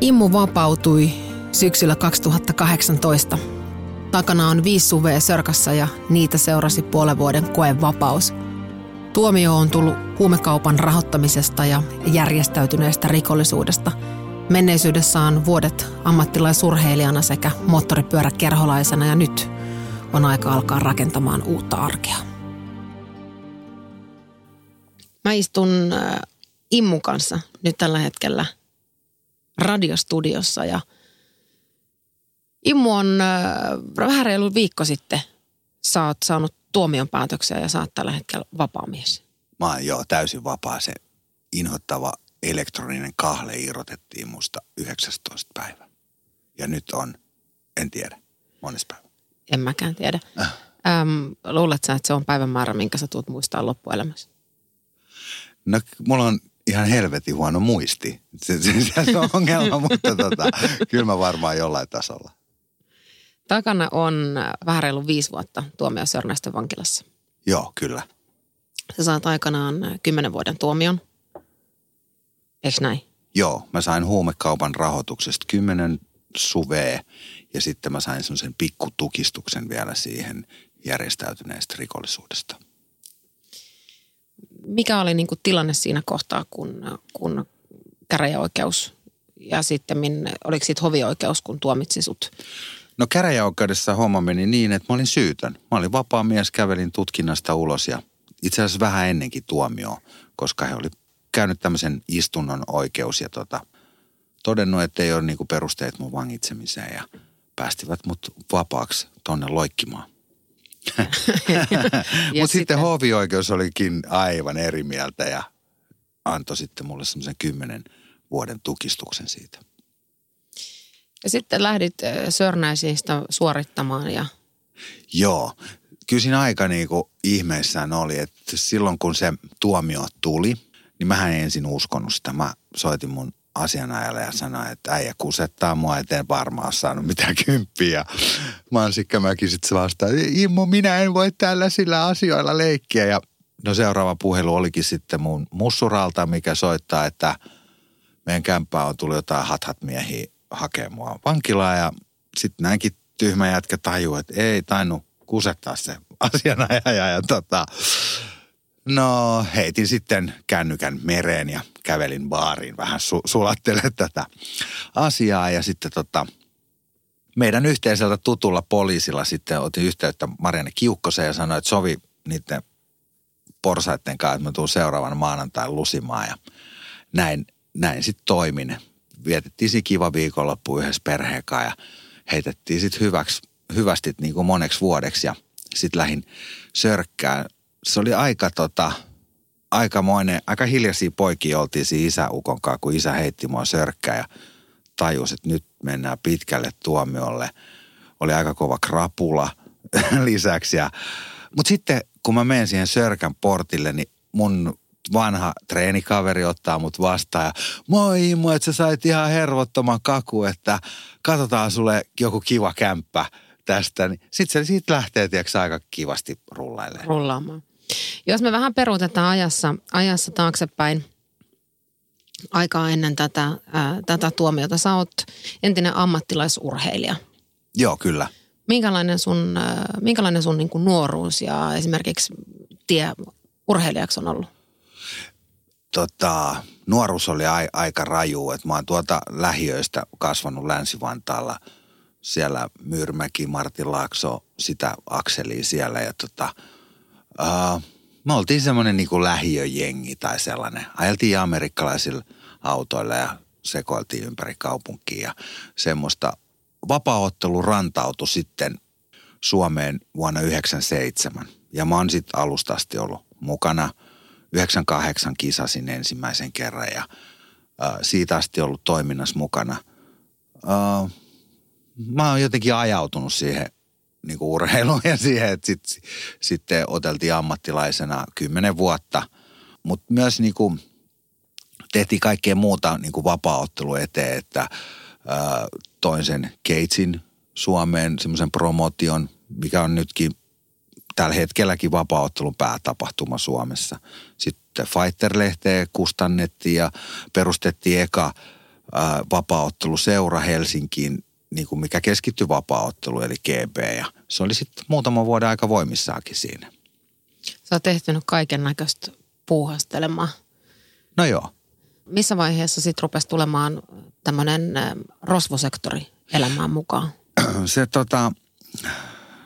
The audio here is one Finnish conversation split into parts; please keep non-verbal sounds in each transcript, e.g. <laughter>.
Immu vapautui syksyllä 2018. Takana on viisi suvea Sörkassa ja niitä seurasi puolen vuoden koevapaus. Tuomio on tullut huumekaupan rahoittamisesta ja järjestäytyneestä rikollisuudesta. Menneisyydessä on vuodet ammattilaisurheilijana sekä moottoripyöräkerholaisena ja nyt on aika alkaa rakentamaan uutta arkea. Mä istun äh, Immun kanssa nyt tällä hetkellä radiostudiossa ja Immu on äh, vähän reilu viikko sitten sä oot saanut tuomion päätöksiä ja sä oot tällä hetkellä vapaamies. Mä oon joo täysin vapaa. Se inhottava elektroninen kahle irrotettiin musta 19 päivä. Ja nyt on, en tiedä, mones päivä. En mäkään tiedä. Äh. Ähm, luulet sä, että se on päivämäärä, minkä sä tulet muistaa loppuelämässä? No mulla on ihan helvetin huono muisti. Se, se, se on ongelma, <laughs> mutta tota, kyllä mä varmaan jollain tasolla. Takana on vähän reilu viisi vuotta tuomio Sörnäisten vankilassa. Joo, kyllä. Sä saat aikanaan kymmenen vuoden tuomion. Eikö näin? Joo, mä sain huumekaupan rahoituksesta kymmenen suvee ja sitten mä sain semmoisen pikkutukistuksen vielä siihen järjestäytyneestä rikollisuudesta mikä oli niin kuin tilanne siinä kohtaa, kun, kun käräjäoikeus ja sitten oliko sitten hovioikeus, kun tuomitsi sut? No käräjäoikeudessa homma meni niin, että mä olin syytön. Mä olin vapaa mies, kävelin tutkinnasta ulos ja itse asiassa vähän ennenkin tuomioon, koska he oli käynyt tämmöisen istunnon oikeus ja tota, todennut, että ei ole niinku perusteet mun vangitsemiseen ja päästivät mut vapaaksi tonne loikkimaan. <laughs> Mutta sitten hovioikeus olikin aivan eri mieltä ja antoi sitten mulle semmoisen kymmenen vuoden tukistuksen siitä. Ja sitten lähdit Sörnäisistä suorittamaan ja... Joo. Kyllä siinä aika niin kuin ihmeissään oli, että silloin kun se tuomio tuli, niin mä ensin uskonut sitä. Mä soitin mun asianajalle ja sanoi, että äijä kusettaa mua, eteen varmaan saanut mitään kymppiä. Mansikkamäki sitten vastaa, Immo, minä en voi tällaisilla asioilla leikkiä. Ja no seuraava puhelu olikin sitten mun mussuralta, mikä soittaa, että meidän kämppää on tullut jotain hathat miehiä hakemaan mua vankilaan. Ja sitten näinkin tyhmä jätkä tajuu, että ei tainnut kusettaa se asianajaja. Ja tota, No heitin sitten kännykän mereen ja kävelin baariin vähän su- sulattele tätä asiaa ja sitten tota, meidän yhteiseltä tutulla poliisilla sitten otin yhteyttä Marianne Kiukkoseen ja sanoi, että sovi niiden porsaiden kanssa, että mä tuun seuraavan maanantain lusimaan ja näin, näin sitten toimin. Vietettiin siinä kiva viikonloppu yhdessä perheen kanssa ja heitettiin sitten hyväksi, hyvästi niin kuin moneksi vuodeksi ja sitten lähdin sörkkään se oli aika tota, aikamoinen, aika hiljaisia poikia oltiin siinä isäukon kanssa, kun isä heitti mua sörkkää ja tajusi, että nyt mennään pitkälle tuomiolle. Oli aika kova krapula <laughs> lisäksi. Ja, mutta sitten kun mä menen siihen sörkän portille, niin mun vanha treenikaveri ottaa mut vastaan ja moi Immo, että sä sait ihan hervottoman kaku, että katsotaan sulle joku kiva kämppä tästä. Niin sitten se siitä lähtee tiedätkö, aika kivasti rullailemaan. Rullaamaan. Jos me vähän peruutetaan ajassa, ajassa taaksepäin, aikaa ennen tätä, ää, tätä tuomiota. Sä oot entinen ammattilaisurheilija. Joo, kyllä. Minkälainen sun, ää, minkälainen sun niin kuin nuoruus ja esimerkiksi tie urheilijaksi on ollut? Tota, nuoruus oli a, aika raju. että mä oon tuolta lähiöistä kasvanut Länsi-Vantaalla. Siellä Myyrmäki, Martilaakso, sitä akseliä siellä ja tota – Uh, me oltiin semmoinen niin kuin lähiöjengi tai sellainen. Ajeltiin amerikkalaisilla autoilla ja sekoiltiin ympäri kaupunkia ja semmoista. Vapaaottelu rantautui sitten Suomeen vuonna 1997 ja mä oon sitten alusta asti ollut mukana. 98 kisasin ensimmäisen kerran ja siitä asti ollut toiminnassa mukana. Mä oon jotenkin ajautunut siihen niin kuin urheiluun ja siihen, että sit, sitten oteltiin ammattilaisena kymmenen vuotta. Mutta myös niin kuin tehtiin kaikkea muuta niin kuin vapaaottelu eteen, että ää, toin sen Keitsin Suomeen semmoisen promotion, mikä on nytkin tällä hetkelläkin vapaaottelun päätapahtuma Suomessa. Sitten Fighter-lehteä kustannettiin ja perustettiin eka vapaaotteluseura Helsinkiin, niin kuin mikä keskittyi vapaaotteluun, eli GB. Ja se oli sitten muutama vuoden aika voimissaakin siinä. Sä oot tehtynyt kaiken näköistä puuhastelemaan. No joo. Missä vaiheessa sitten rupesi tulemaan tämmöinen rosvosektori elämään mukaan? <clears throat> Se tota,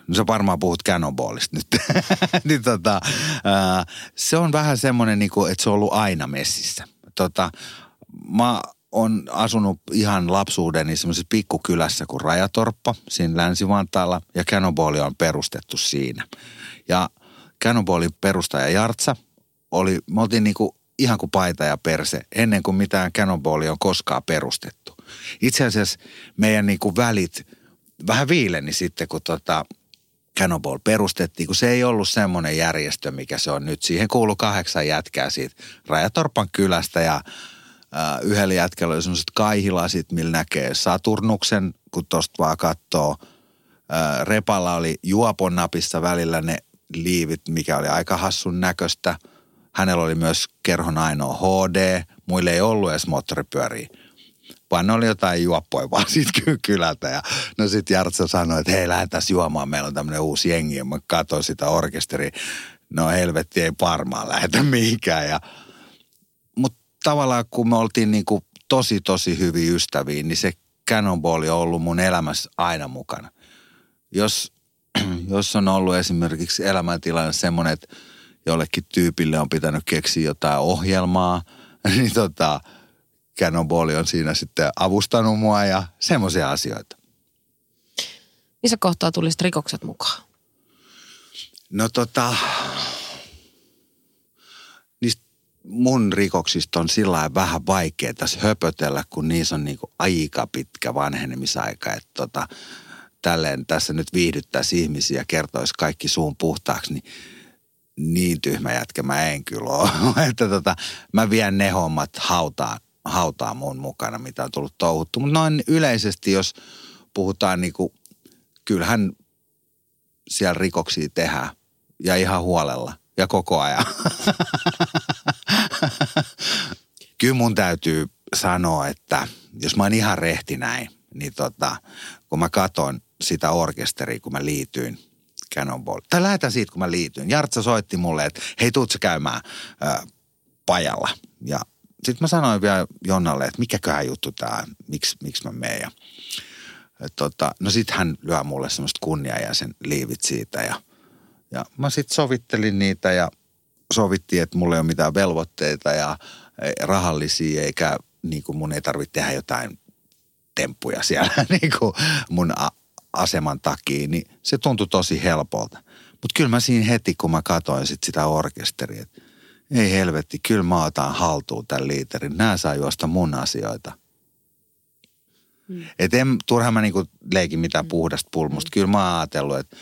no sä varmaan puhut Cannonballista nyt. <laughs> niin tota, ää, se on vähän semmoinen, niin kuin, että se on ollut aina messissä. Tota, mä on asunut ihan lapsuudeni semmoisessa pikkukylässä kuin Rajatorppa siinä Länsi-Vantaalla ja Cannonball on perustettu siinä. Ja Cannonballin perustaja Jartsa oli, me oltiin niin kuin ihan kuin paita ja perse ennen kuin mitään Cannonballia on koskaan perustettu. Itse asiassa meidän niin kuin välit vähän viileni sitten, kun tota Cannonball perustettiin, kun se ei ollut semmoinen järjestö, mikä se on nyt. Siihen kuului kahdeksan jätkää siitä Rajatorpan kylästä ja yhdellä jätkällä oli semmoiset kaihilasit, millä näkee Saturnuksen, kun tosta vaan katsoo. Repalla oli juopon napissa välillä ne liivit, mikä oli aika hassun näköistä. Hänellä oli myös kerhon ainoa HD, muille ei ollut edes moottoripyöriä vaan ne oli jotain juoppoja vaan <laughs> siitä kylältä. Ja no sit Jartsa sanoi, että hei lähdetään juomaan, meillä on tämmöinen uusi jengi. Ja mä katsoin sitä orkesteria, no helvetti ei varmaan lähetä mihinkään. Ja, tavallaan kun me oltiin niin kuin tosi tosi hyviä ystäviä, niin se Cannonball on ollut mun elämässä aina mukana. Jos, <clears throat> jos on ollut esimerkiksi elämäntilanne semmoinen, että jollekin tyypille on pitänyt keksiä jotain ohjelmaa, <laughs> niin tota – Cannonball on siinä sitten avustanut mua ja semmoisia asioita. Missä kohtaa tulisit rikokset mukaan? No tota, mun rikoksista on sillä vähän vaikea tässä höpötellä, kun niissä on niinku aika pitkä vanhenemisaika. Että tota, tälleen tässä nyt viihdyttäisi ihmisiä ja kertoisi kaikki suun puhtaaksi, niin niin tyhmä jätkä mä en kyllä ole. <laughs> että tota, mä vien ne hommat hautaan hautaa mun mukana, mitä on tullut touhuttu. Mutta noin yleisesti, jos puhutaan niin kuin, kyllähän siellä rikoksia tehdään ja ihan huolella ja koko ajan. <laughs> Kyllä mun täytyy sanoa, että jos mä oon ihan rehti näin, niin tota, kun mä katon sitä orkesteria, kun mä liityin Cannonball. Tai lähetän siitä, kun mä liityin. Jartsa soitti mulle, että hei, tuut käymään ää, pajalla. Ja sitten mä sanoin vielä Jonnalle, että mikäköhän juttu tämä, miksi, miksi mä menen. Ja, et tota, no sitten hän lyö mulle semmoista kunniajäisen liivit siitä ja, ja mä sitten sovittelin niitä ja sovittiin, että mulla ei ole mitään velvoitteita ja rahallisia eikä niin kuin mun ei tarvitse tehdä jotain temppuja siellä <laughs> niin kuin mun a- aseman takia, niin se tuntui tosi helpolta. Mutta kyllä mä siinä heti, kun mä katsoin sit sitä orkesteria, että ei helvetti, kyllä mä otan haltuun tämän liiterin. Nää saa juosta mun asioita. Mm. Et en, turhaan mä niinku leikin mitään mm. puhdasta pulmusta. Kyllä mä oon ajatellut, että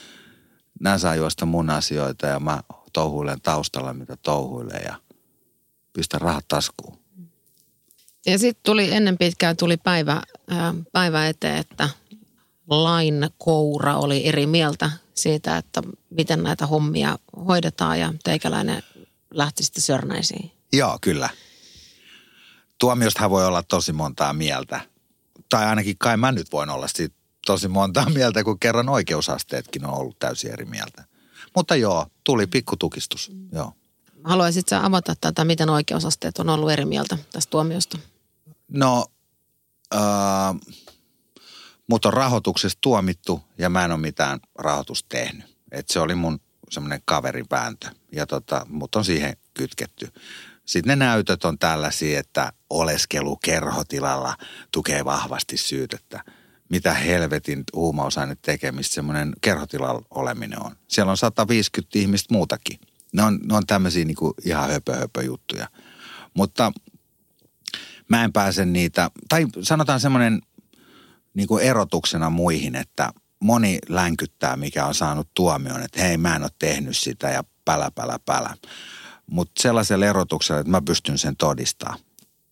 nää saa juosta mun asioita ja mä touhuilen taustalla, mitä touhuilen ja pistä rahat taskuun. Ja sitten tuli ennen pitkään tuli päivä, ää, päivä eteen, että lain koura oli eri mieltä siitä, että miten näitä hommia hoidetaan ja teikäläinen lähti sitten Sörnäisiin. Joo, kyllä. Tuomiostahan voi olla tosi montaa mieltä. Tai ainakin kai mä nyt voin olla siitä tosi montaa mieltä, kun kerran oikeusasteetkin on ollut täysin eri mieltä. Mutta joo, tuli pikkutukistus, mm. joo. Haluaisit sä avata tätä, miten oikeusasteet on ollut eri mieltä tästä tuomiosta? No, äh, mut on rahoituksesta tuomittu ja mä en ole mitään rahoitusta tehnyt. Et se oli mun semmoinen kaverivääntö ja tota, mut on siihen kytketty. Sitten ne näytöt on tällaisia, että oleskelu kerhotilalla tukee vahvasti syytettä. Mitä helvetin huumausaine tekemistä semmoinen kerhotilalla oleminen on. Siellä on 150 ihmistä muutakin. Ne on, ne on tämmöisiä niinku ihan höpö, höpö juttuja. Mutta mä en pääse niitä, tai sanotaan semmoinen niin kuin erotuksena muihin, että moni länkyttää, mikä on saanut tuomion, että hei mä en ole tehnyt sitä ja pälä, pälä, pälä. Mutta sellaisella erotuksella, että mä pystyn sen todistamaan,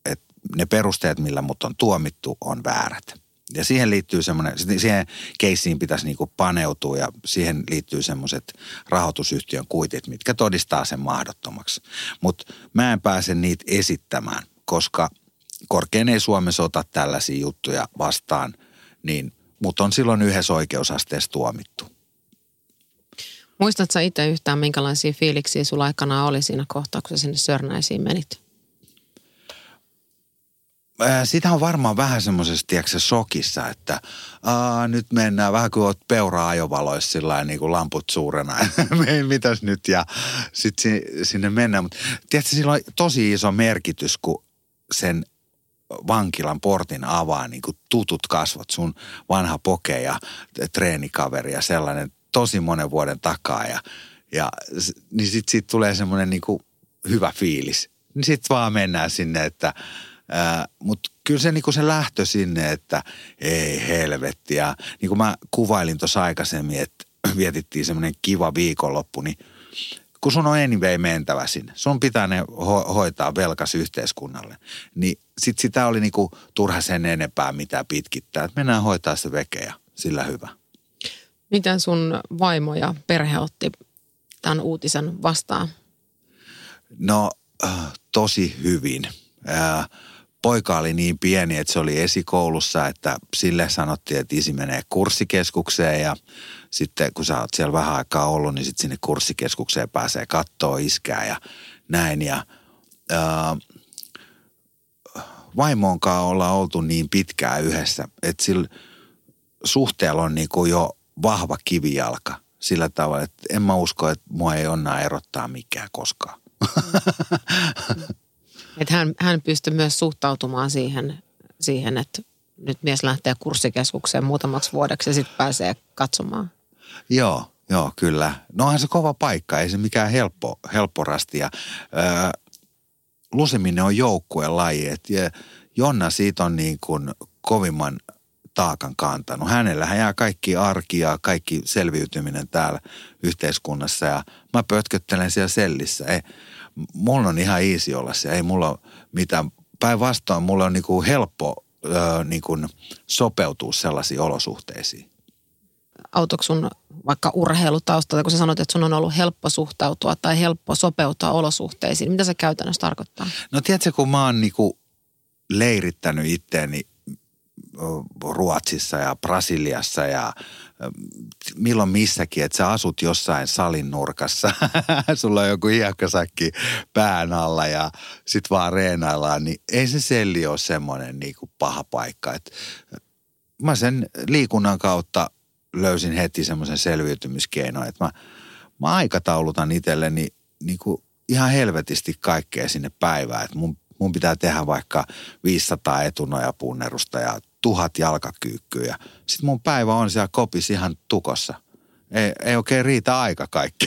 että ne perusteet, millä mut on tuomittu, on väärät. Ja siihen liittyy semmoinen, siihen keissiin pitäisi niinku paneutua ja siihen liittyy semmoiset rahoitusyhtiön kuitit, mitkä todistaa sen mahdottomaksi. Mutta mä en pääse niitä esittämään, koska korkein ei Suomessa ota tällaisia juttuja vastaan, niin mut on silloin yhdessä oikeusasteessa tuomittu. Muistatko itse yhtään, minkälaisia fiiliksiä sulla aikana oli siinä kohtaa, kun sä sinne Sörnäisiin menit? Sitä on varmaan vähän semmoisessa, tiedätkö, shokissa, että aa, nyt mennään vähän kuin oot peura ajovaloissa sillä niin kuin lamput suurena. <laughs> Mitäs nyt? Ja sitten sinne mennään. Mutta tiedätkö, sillä on tosi iso merkitys, kun sen vankilan portin avaa niin kuin tutut kasvot, sun vanha poke ja treenikaveri ja sellainen tosi monen vuoden takaa. Ja, ja niin sitten sit tulee semmoinen niin kuin hyvä fiilis. Niin sitten vaan mennään sinne, että – mutta kyllä se, niinku se lähtö sinne, että ei helvetti. Ja niin kuin mä kuvailin tuossa aikaisemmin, että <clears throat> vietittiin semmoinen kiva viikonloppu, niin kun sun on anyway mentävä sinne, sun pitää ne ho- hoitaa velkas yhteiskunnalle, niin sit sitä oli niinku turha sen enempää mitä pitkittää, että mennään hoitaa se vekeä, sillä hyvä. Miten sun vaimo ja perhe otti tämän uutisen vastaan? No, äh, tosi hyvin. Äh, poika oli niin pieni, että se oli esikoulussa, että sille sanottiin, että isi menee kurssikeskukseen ja sitten kun sä oot siellä vähän aikaa ollut, niin sitten sinne kurssikeskukseen pääsee kattoo iskää ja näin. Ja ää, vaimonkaan ollaan oltu niin pitkään yhdessä, että sillä suhteella on niin kuin jo vahva kivijalka sillä tavalla, että en mä usko, että mua ei onnaa erottaa mikään koskaan. <laughs> Että hän, hän pystyy myös suhtautumaan siihen, siihen, että nyt mies lähtee kurssikeskukseen muutamaksi vuodeksi ja sitten pääsee katsomaan. Joo, joo, kyllä. No onhan se kova paikka, ei se mikään helppo, helppo rasti. Ja, ää, luseminen on joukkueen laji, että Jonna siitä on niin kuin kovimman taakan kantanut. Hänellä jää kaikki arki ja kaikki selviytyminen täällä yhteiskunnassa ja mä pötköttelen siellä sellissä. Ei, mulla on ihan easy olla se. Ei mulla mitään. Päinvastoin mulla on niinku helppo öö, niinku sopeutua sellaisiin olosuhteisiin. Autoko sun vaikka urheilutaustalta, kun sä sanoit, että sun on ollut helppo suhtautua tai helppo sopeutua olosuhteisiin. Mitä se käytännössä tarkoittaa? No tiedätkö, kun mä oon niinku leirittänyt itteeni Ruotsissa ja Brasiliassa ja milloin missäkin, että sä asut jossain salin nurkassa, <laughs> sulla on joku hiekkasakki pään alla ja sit vaan reenaillaan, niin ei se selli ole semmoinen niin kuin paha paikka. Et mä sen liikunnan kautta löysin heti semmoisen selviytymiskeinon, että mä, mä aikataulutan itselleni niin kuin ihan helvetisti kaikkea sinne päivään, että mun, mun pitää tehdä vaikka 500 etunojapunnerusta ja tuhat jalkakyykkyä. Sitten mun päivä on siellä kopis ihan tukossa. Ei, ei oikein riitä aika kaikki.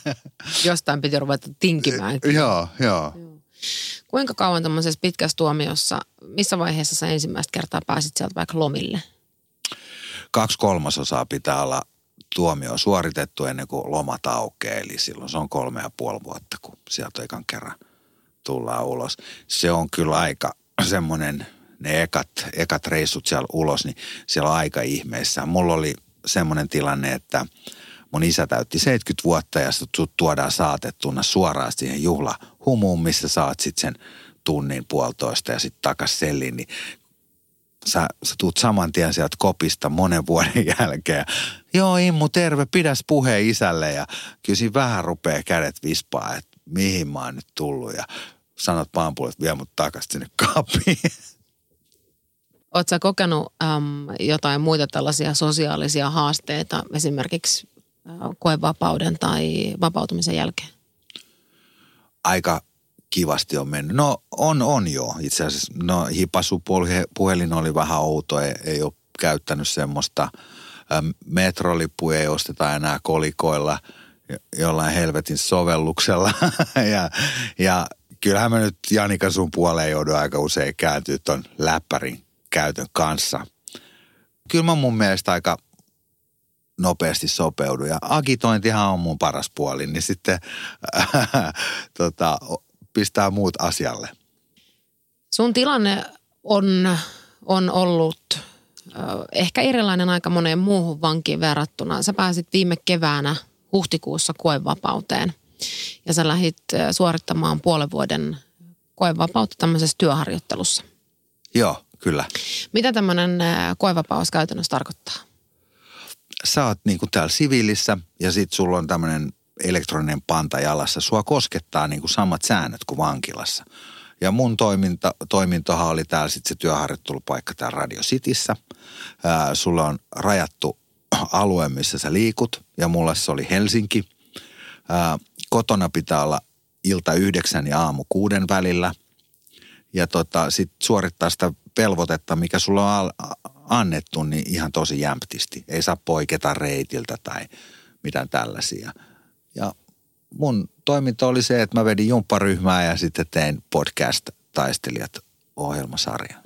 <laughs> Jostain piti ruveta tinkimään. joo, joo. Kuinka kauan tämmöisessä pitkässä tuomiossa, missä vaiheessa sä ensimmäistä kertaa pääsit sieltä vaikka lomille? Kaksi kolmasosaa pitää olla tuomio suoritettu ennen kuin lomat aukeaa, eli silloin se on kolme ja puoli vuotta, kun sieltä ekan kerran tullaan ulos. Se on kyllä aika semmoinen – ne ekat, ekat reissut siellä ulos, niin siellä on aika ihmeessä. Mulla oli semmoinen tilanne, että mun isä täytti 70 vuotta ja sut tuodaan saatettuna suoraan siihen juhlahumuun, missä saat sitten sen tunnin puolitoista ja sitten takas selliin, niin sä, sä tuut saman tien sieltä kopista monen vuoden <laughs> jälkeen. Joo, Immu, terve, pidäs puheen isälle ja kyllä vähän rupeaa kädet vispaa, että mihin mä oon nyt tullut ja sanot pampulle, että vie mut takaisin sinne kaappiin. <laughs> Oletko kokenut äm, jotain muita tällaisia sosiaalisia haasteita esimerkiksi koevapauden tai vapautumisen jälkeen? Aika kivasti on mennyt. No on, on jo. Itse asiassa no hipasupuhelin oli vähän outo, ei, ei ole käyttänyt semmoista. Metrolippu ei osteta enää kolikoilla jollain helvetin sovelluksella. <laughs> ja, ja kyllähän mä nyt Janika sun puoleen joudun aika usein kääntyä ton läppärin käytön kanssa. Kyllä mä mun mielestä aika nopeasti sopeudu. Ja agitointihan on mun paras puoli, niin sitten äh, <laughs> tota, pistää muut asialle. Sun tilanne on, on ollut äh, ehkä erilainen aika moneen muuhun vankiin verrattuna. Sä pääsit viime keväänä huhtikuussa koevapauteen ja sä lähdit äh, suorittamaan puolen vuoden koevapautta tämmöisessä työharjoittelussa. Joo, kyllä. Mitä tämmöinen koevapaus käytännössä tarkoittaa? Sä oot niin kuin täällä siviilissä ja sit sulla on tämmöinen elektroninen panta jalassa. Sua koskettaa niin kuin samat säännöt kuin vankilassa. Ja mun toiminta, toimintohan oli täällä sitten se työharjoittelupaikka täällä Radio Cityssä. Ää, sulla on rajattu <clears throat> alue, missä sä liikut ja mulla se oli Helsinki. Ää, kotona pitää olla ilta yhdeksän ja aamu kuuden välillä. Ja tota, sit suorittaa sitä velvoitetta, mikä sulla on annettu, niin ihan tosi jämptisti. Ei saa poiketa reitiltä tai mitään tällaisia. Ja mun toiminto oli se, että mä vedin jumpparyhmää ja sitten tein podcast-taistelijat ohjelmasarjan.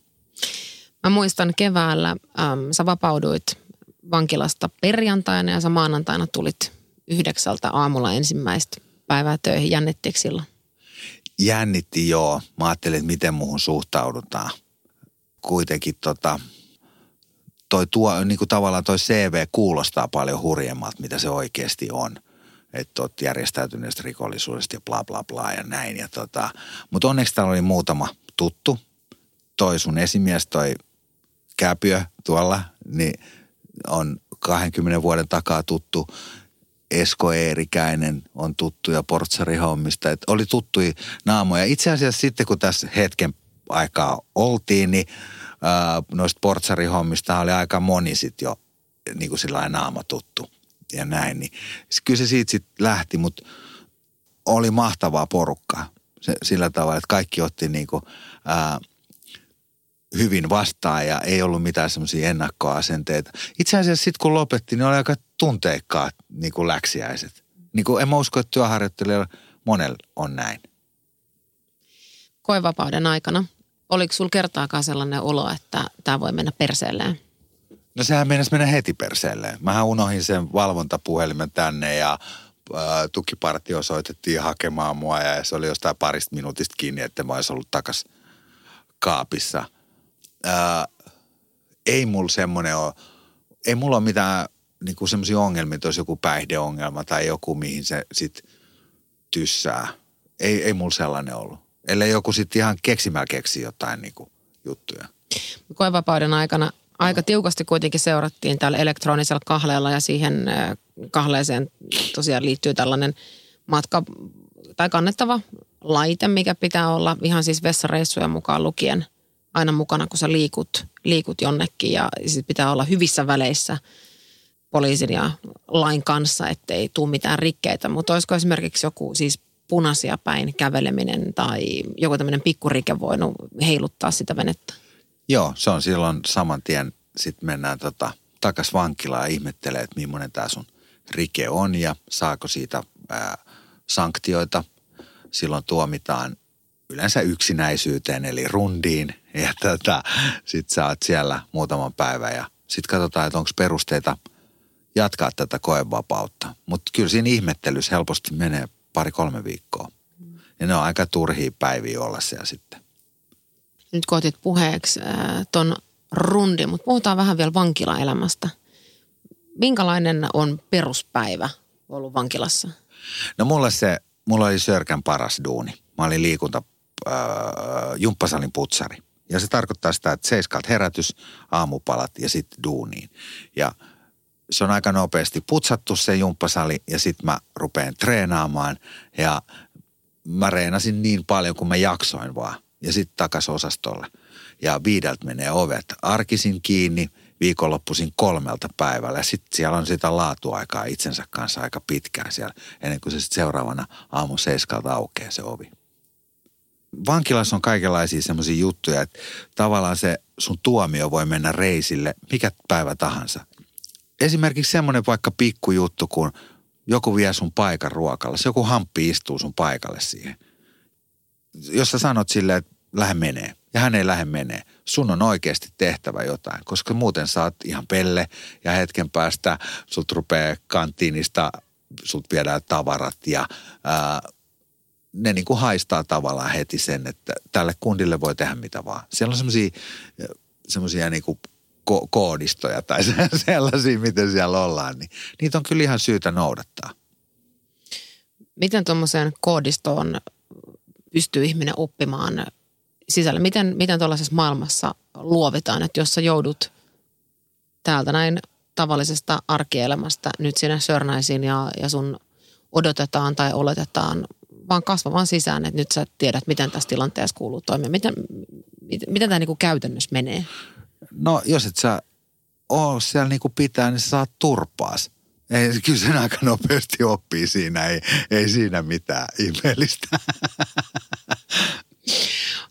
Mä muistan keväällä, ähm, sä vapauduit vankilasta perjantaina ja sä maanantaina tulit yhdeksältä aamulla ensimmäistä päivää töihin. Jännittikö silloin? Jännitti joo. Mä ajattelin, että miten muuhun suhtaudutaan. Kuitenkin tota, toi tuo, niin kuin tavallaan toi CV kuulostaa paljon hurjemmalta, mitä se oikeasti on. Että oot järjestäytyneestä rikollisuudesta ja bla bla bla ja näin. Ja tota, mutta onneksi täällä oli muutama tuttu. Toi sun esimies, toi Käpiö tuolla, niin on 20 vuoden takaa tuttu. Esko Eerikäinen on tuttuja portsarihommista. Et oli tuttuja naamoja. Itse asiassa sitten kun tässä hetken aikaa oltiin, niin noista portsarihommista oli aika moni sitten jo niin kuin sillä naama tuttu ja näin. Niin kyllä se siitä sitten lähti, mutta oli mahtavaa porukkaa se, sillä tavalla, että kaikki otti niin kuin, ää, hyvin vastaan ja ei ollut mitään semmoisia ennakkoasenteita. Itse asiassa sitten kun lopetti, niin oli aika tunteikkaat niin kuin läksiäiset. Niin kuin en mä usko, että työharjoittelijalla monella on näin. Koevapauden aikana Oliko sulla kertaakaan sellainen olo, että tämä voi mennä perseelleen? No sehän mennessä mennä heti perseelleen. Mähän unohin sen valvontapuhelimen tänne ja ää, tukipartio soitettiin hakemaan mua ja se oli jostain parista minuutista kiinni, että mä olisi ollut takas kaapissa. Ää, ei mulla semmoinen ole, ei mulla ole mitään niin semmoisia ongelmia, että olisi joku päihdeongelma tai joku, mihin se sitten tyssää. Ei, ei mulla sellainen ollut ellei joku sitten ihan keksimällä keksi jotain niin kuin juttuja. Koevapauden aikana aika tiukasti kuitenkin seurattiin täällä elektronisella kahleella ja siihen kahleeseen tosiaan liittyy tällainen matka tai kannettava laite, mikä pitää olla ihan siis vessareissuja mukaan lukien aina mukana, kun sä liikut, liikut jonnekin ja sit pitää olla hyvissä väleissä poliisin ja lain kanssa, ettei tule mitään rikkeitä. Mutta olisiko esimerkiksi joku siis punaisia päin käveleminen tai joku tämmöinen pikkurike voinut heiluttaa sitä venettä? Joo, se on silloin saman tien. Sitten mennään tota, takas vankilaan ja ihmettelee, että millainen tämä sun rike on ja saako siitä ää, sanktioita. Silloin tuomitaan yleensä yksinäisyyteen eli rundiin ja <laughs> tota, sitten sä oot siellä muutaman päivän ja sitten katsotaan, että onko perusteita jatkaa tätä koevapautta. Mutta kyllä siinä ihmettelyssä helposti menee pari-kolme viikkoa. Ja ne on aika turhia päiviä olla siellä sitten. Nyt kun otit puheeksi äh, ton rundi, mutta puhutaan vähän vielä vankilaelämästä. Minkälainen on peruspäivä ollut vankilassa? No mulle se, mulla oli Sörkän paras duuni. Mä olin liikunta, äh, jumppasalin putsari. Ja se tarkoittaa sitä, että seiskalta herätys, aamupalat ja sitten duuniin. Ja – se on aika nopeasti putsattu se jumppasali ja sitten mä rupean treenaamaan ja mä reenasin niin paljon kuin mä jaksoin vaan ja sitten takas osastolle. Ja viideltä menee ovet. Arkisin kiinni, viikonloppuisin kolmelta päivällä ja sitten siellä on sitä laatuaikaa itsensä kanssa aika pitkään siellä ennen kuin se sitten seuraavana aamu seiskalta aukeaa se ovi. Vankilassa on kaikenlaisia semmoisia juttuja, että tavallaan se sun tuomio voi mennä reisille mikä päivä tahansa esimerkiksi semmoinen vaikka pikkujuttu, kun joku vie sun paikan ruokalla. Joku hamppi istuu sun paikalle siihen. jos sä sanot silleen, että lähde menee, ja hän ei lähde menee, sun on oikeasti tehtävä jotain, koska muuten saat ihan pelle ja hetken päästä sut rupeaa kanttiinista, sut viedään tavarat ja ää, ne niin haistaa tavallaan heti sen, että tälle kundille voi tehdä mitä vaan. Siellä on semmoisia semmoisia niin kuin ko- koodistoja tai <laughs> sellaisia, miten siellä ollaan, niin niitä on kyllä ihan syytä noudattaa. Miten tuommoiseen koodistoon pystyy ihminen oppimaan sisällä? Miten, miten tuollaisessa maailmassa luovitaan, että jos sä joudut täältä näin tavallisesta arkielämästä nyt sinne Sörnäisiin ja, ja sun odotetaan tai oletetaan vaan kasvavan sisään, että nyt sä tiedät, miten tässä tilanteessa kuuluu toimia. Miten, miten, miten tämä niinku käytännössä menee? No jos et sä oo siellä niinku pitää, niin sä saat turpaas. Ei, kyllä sen aika nopeasti oppii siinä, ei, ei siinä mitään ihmeellistä. <laughs>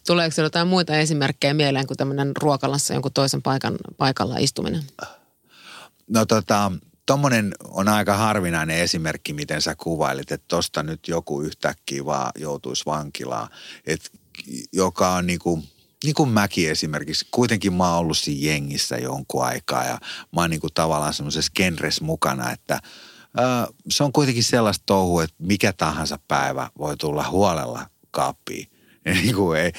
Tuleeko sinulla jotain muita esimerkkejä mieleen kuin tämmöinen ruokalassa jonkun toisen paikan, paikalla istuminen? No tota, tommonen on aika harvinainen esimerkki, miten sä kuvailit, että tosta nyt joku yhtäkkiä vaan joutuisi vankilaan. Et, joka on niinku, niin kuin mäkin esimerkiksi, kuitenkin mä oon ollut siinä jengissä jonkun aikaa ja mä oon niinku tavallaan semmoisessa genres mukana, että ää, se on kuitenkin sellaista touhua, että mikä tahansa päivä voi tulla huolella kaappiin. <laughs> niin, kuin ei,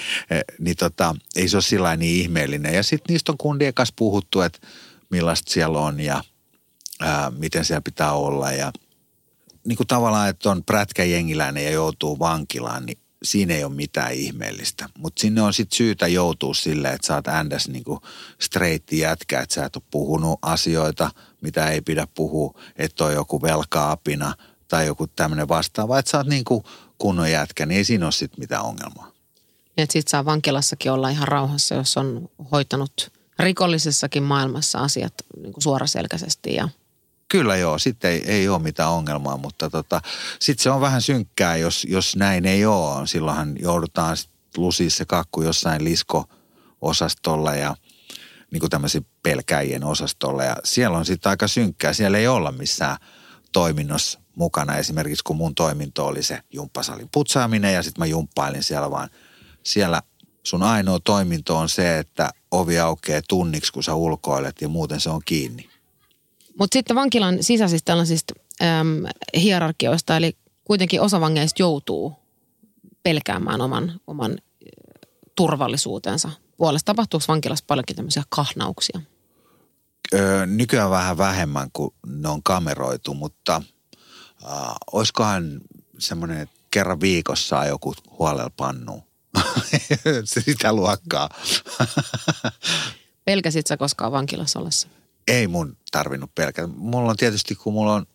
niin tota, ei se ole sillä niin ihmeellinen. Ja sitten niistä on kundien kanssa puhuttu, että millaista siellä on ja ää, miten siellä pitää olla. Ja niin kuin tavallaan, että on prätkäjengiläinen ja joutuu vankilaan, niin siinä ei ole mitään ihmeellistä. Mutta sinne on sitten syytä joutua silleen, että sä oot ändäs niinku streitti jätkä, että sä et ole puhunut asioita, mitä ei pidä puhua, että on joku velkaapina tai joku tämmöinen vastaava, että sä oot niinku kunnon jätkä, niin ei siinä ole sitten mitään ongelmaa. Että sit saa vankilassakin olla ihan rauhassa, jos on hoitanut rikollisessakin maailmassa asiat niin kuin suoraselkäisesti ja Kyllä joo, sitten ei, ei ole mitään ongelmaa, mutta tota, sitten se on vähän synkkää, jos, jos näin ei ole. Silloinhan joudutaan lusia se kakku jossain lisko-osastolla ja niin kuin tämmöisen pelkäjien osastolla. Ja siellä on sitten aika synkkää. Siellä ei olla missään toiminnossa mukana. Esimerkiksi kun mun toiminto oli se jumppasalin putsaaminen ja sitten mä jumppailin siellä vaan. Siellä sun ainoa toiminto on se, että ovi aukeaa tunniksi, kun sä ulkoilet ja muuten se on kiinni. Mutta sitten vankilan sisäisistä tällaisista äm, hierarkioista, eli kuitenkin osa vangeista joutuu pelkäämään oman, oman turvallisuutensa puolesta. Tapahtuuko vankilassa paljonkin tämmöisiä kahnauksia? Öö, nykyään vähän vähemmän, kuin ne on kameroitu, mutta äh, olisikohan semmoinen, että kerran viikossa joku huolella pannu. <laughs> Sitä luokkaa. <laughs> Pelkäsit sä koskaan vankilassa ollessa? Ei mun tarvinnut pelkätä. Mulla on tietysti, kun mulla on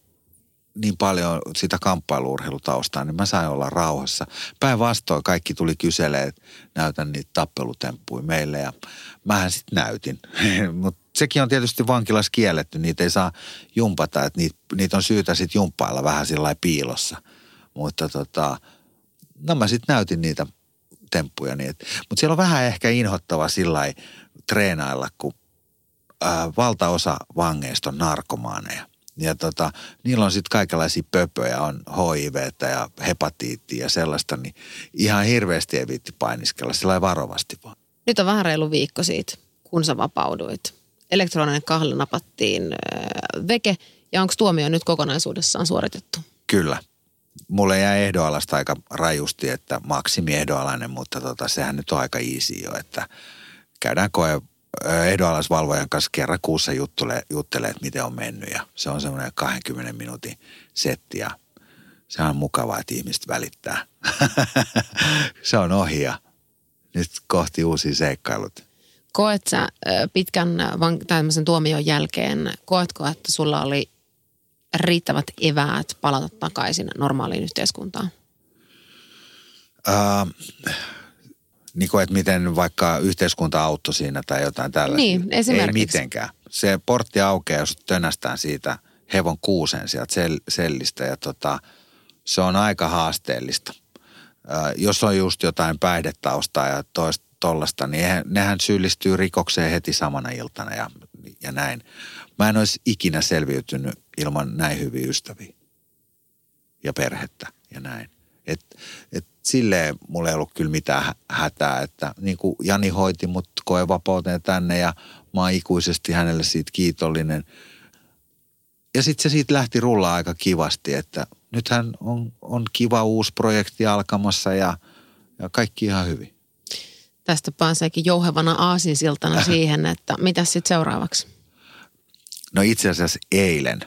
niin paljon sitä kamppailuurheilutaustaa, niin mä sain olla rauhassa. Päinvastoin kaikki tuli kyselee, että näytän niitä tappelutemppuja meille ja mähän sitten näytin. <laughs> Mutta sekin on tietysti vankilas kielletty, niitä ei saa jumpata, että niitä, niitä on syytä sitten jumppailla vähän sillä piilossa. Mutta tota, no mä sitten näytin niitä temppuja. Niin Mutta siellä on vähän ehkä inhottava sillä treenailla, kun ää, valtaosa vangeista on narkomaaneja. Ja tota, niillä on sitten kaikenlaisia pöpöjä, on HIV ja hepatiittia ja sellaista, niin ihan hirveästi ei viitti painiskella, sillä varovasti vaan. Nyt on vähän reilu viikko siitä, kun sä vapauduit. Elektroninen kahli napattiin äh, veke, ja onko tuomio nyt kokonaisuudessaan suoritettu? Kyllä. Mulle jäi ehdoalasta aika rajusti, että maksimi ehdoalainen, mutta tota, sehän nyt on aika easy jo, että käydään koe ehdonalaisvalvojan kanssa kerran kuussa juttelee, juttelee, että miten on mennyt ja se on semmoinen 20 minuutin setti ja se on mukavaa, että ihmiset välittää. <laughs> se on ohi ja nyt kohti uusia seikkailut. Koet sä pitkän tämmöisen tuomion jälkeen, koetko, että sulla oli riittävät eväät palata takaisin normaaliin yhteiskuntaan? Uh, niin kuin, että miten vaikka yhteiskunta auttoi siinä tai jotain tällaista. Niin, esimerkiksi. Ei mitenkään. Se portti aukeaa, jos tönästään siitä hevon kuusen sieltä sel- sellistä ja tota, se on aika haasteellista. Äh, jos on just jotain päihdetaustaa ja toista tollasta, niin eihän, nehän syyllistyy rikokseen heti samana iltana ja, ja näin. Mä en olisi ikinä selviytynyt ilman näin hyviä ystäviä ja perhettä ja näin. Et, et silleen mulla ei ollut kyllä mitään hätää, että niin kuin Jani hoiti mut koevapauteen tänne ja mä oon ikuisesti hänelle siitä kiitollinen. Ja sitten se siitä lähti rullaa aika kivasti, että nythän on, on kiva uusi projekti alkamassa ja, ja kaikki ihan hyvin. Tästä pääseekin jouhevana aasinsiltana <laughs> siihen, että mitä sitten seuraavaksi? No itse asiassa eilen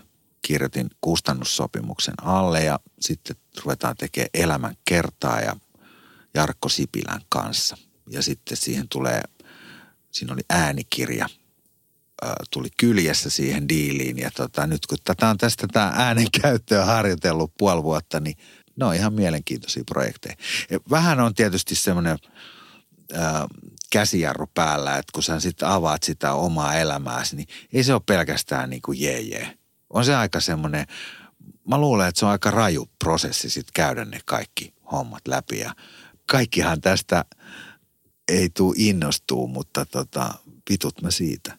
kirjoitin kustannussopimuksen alle ja sitten ruvetaan tekemään elämän kertaa ja Jarkko Sipilän kanssa. Ja sitten siihen tulee, siinä oli äänikirja, tuli kyljessä siihen diiliin. Ja tota, nyt kun tätä on tästä tämä äänenkäyttöä harjoitellut puoli vuotta, niin ne on ihan mielenkiintoisia projekteja. Ja vähän on tietysti semmoinen käsijarru päällä, että kun sä sitten avaat sitä omaa elämääsi, niin ei se ole pelkästään niin kuin jee, jee. On se aika semmoinen, mä luulen, että se on aika raju prosessi sitten käydä ne kaikki hommat läpi. Ja kaikkihan tästä ei tule innostuu, mutta tota, vitut mä siitä.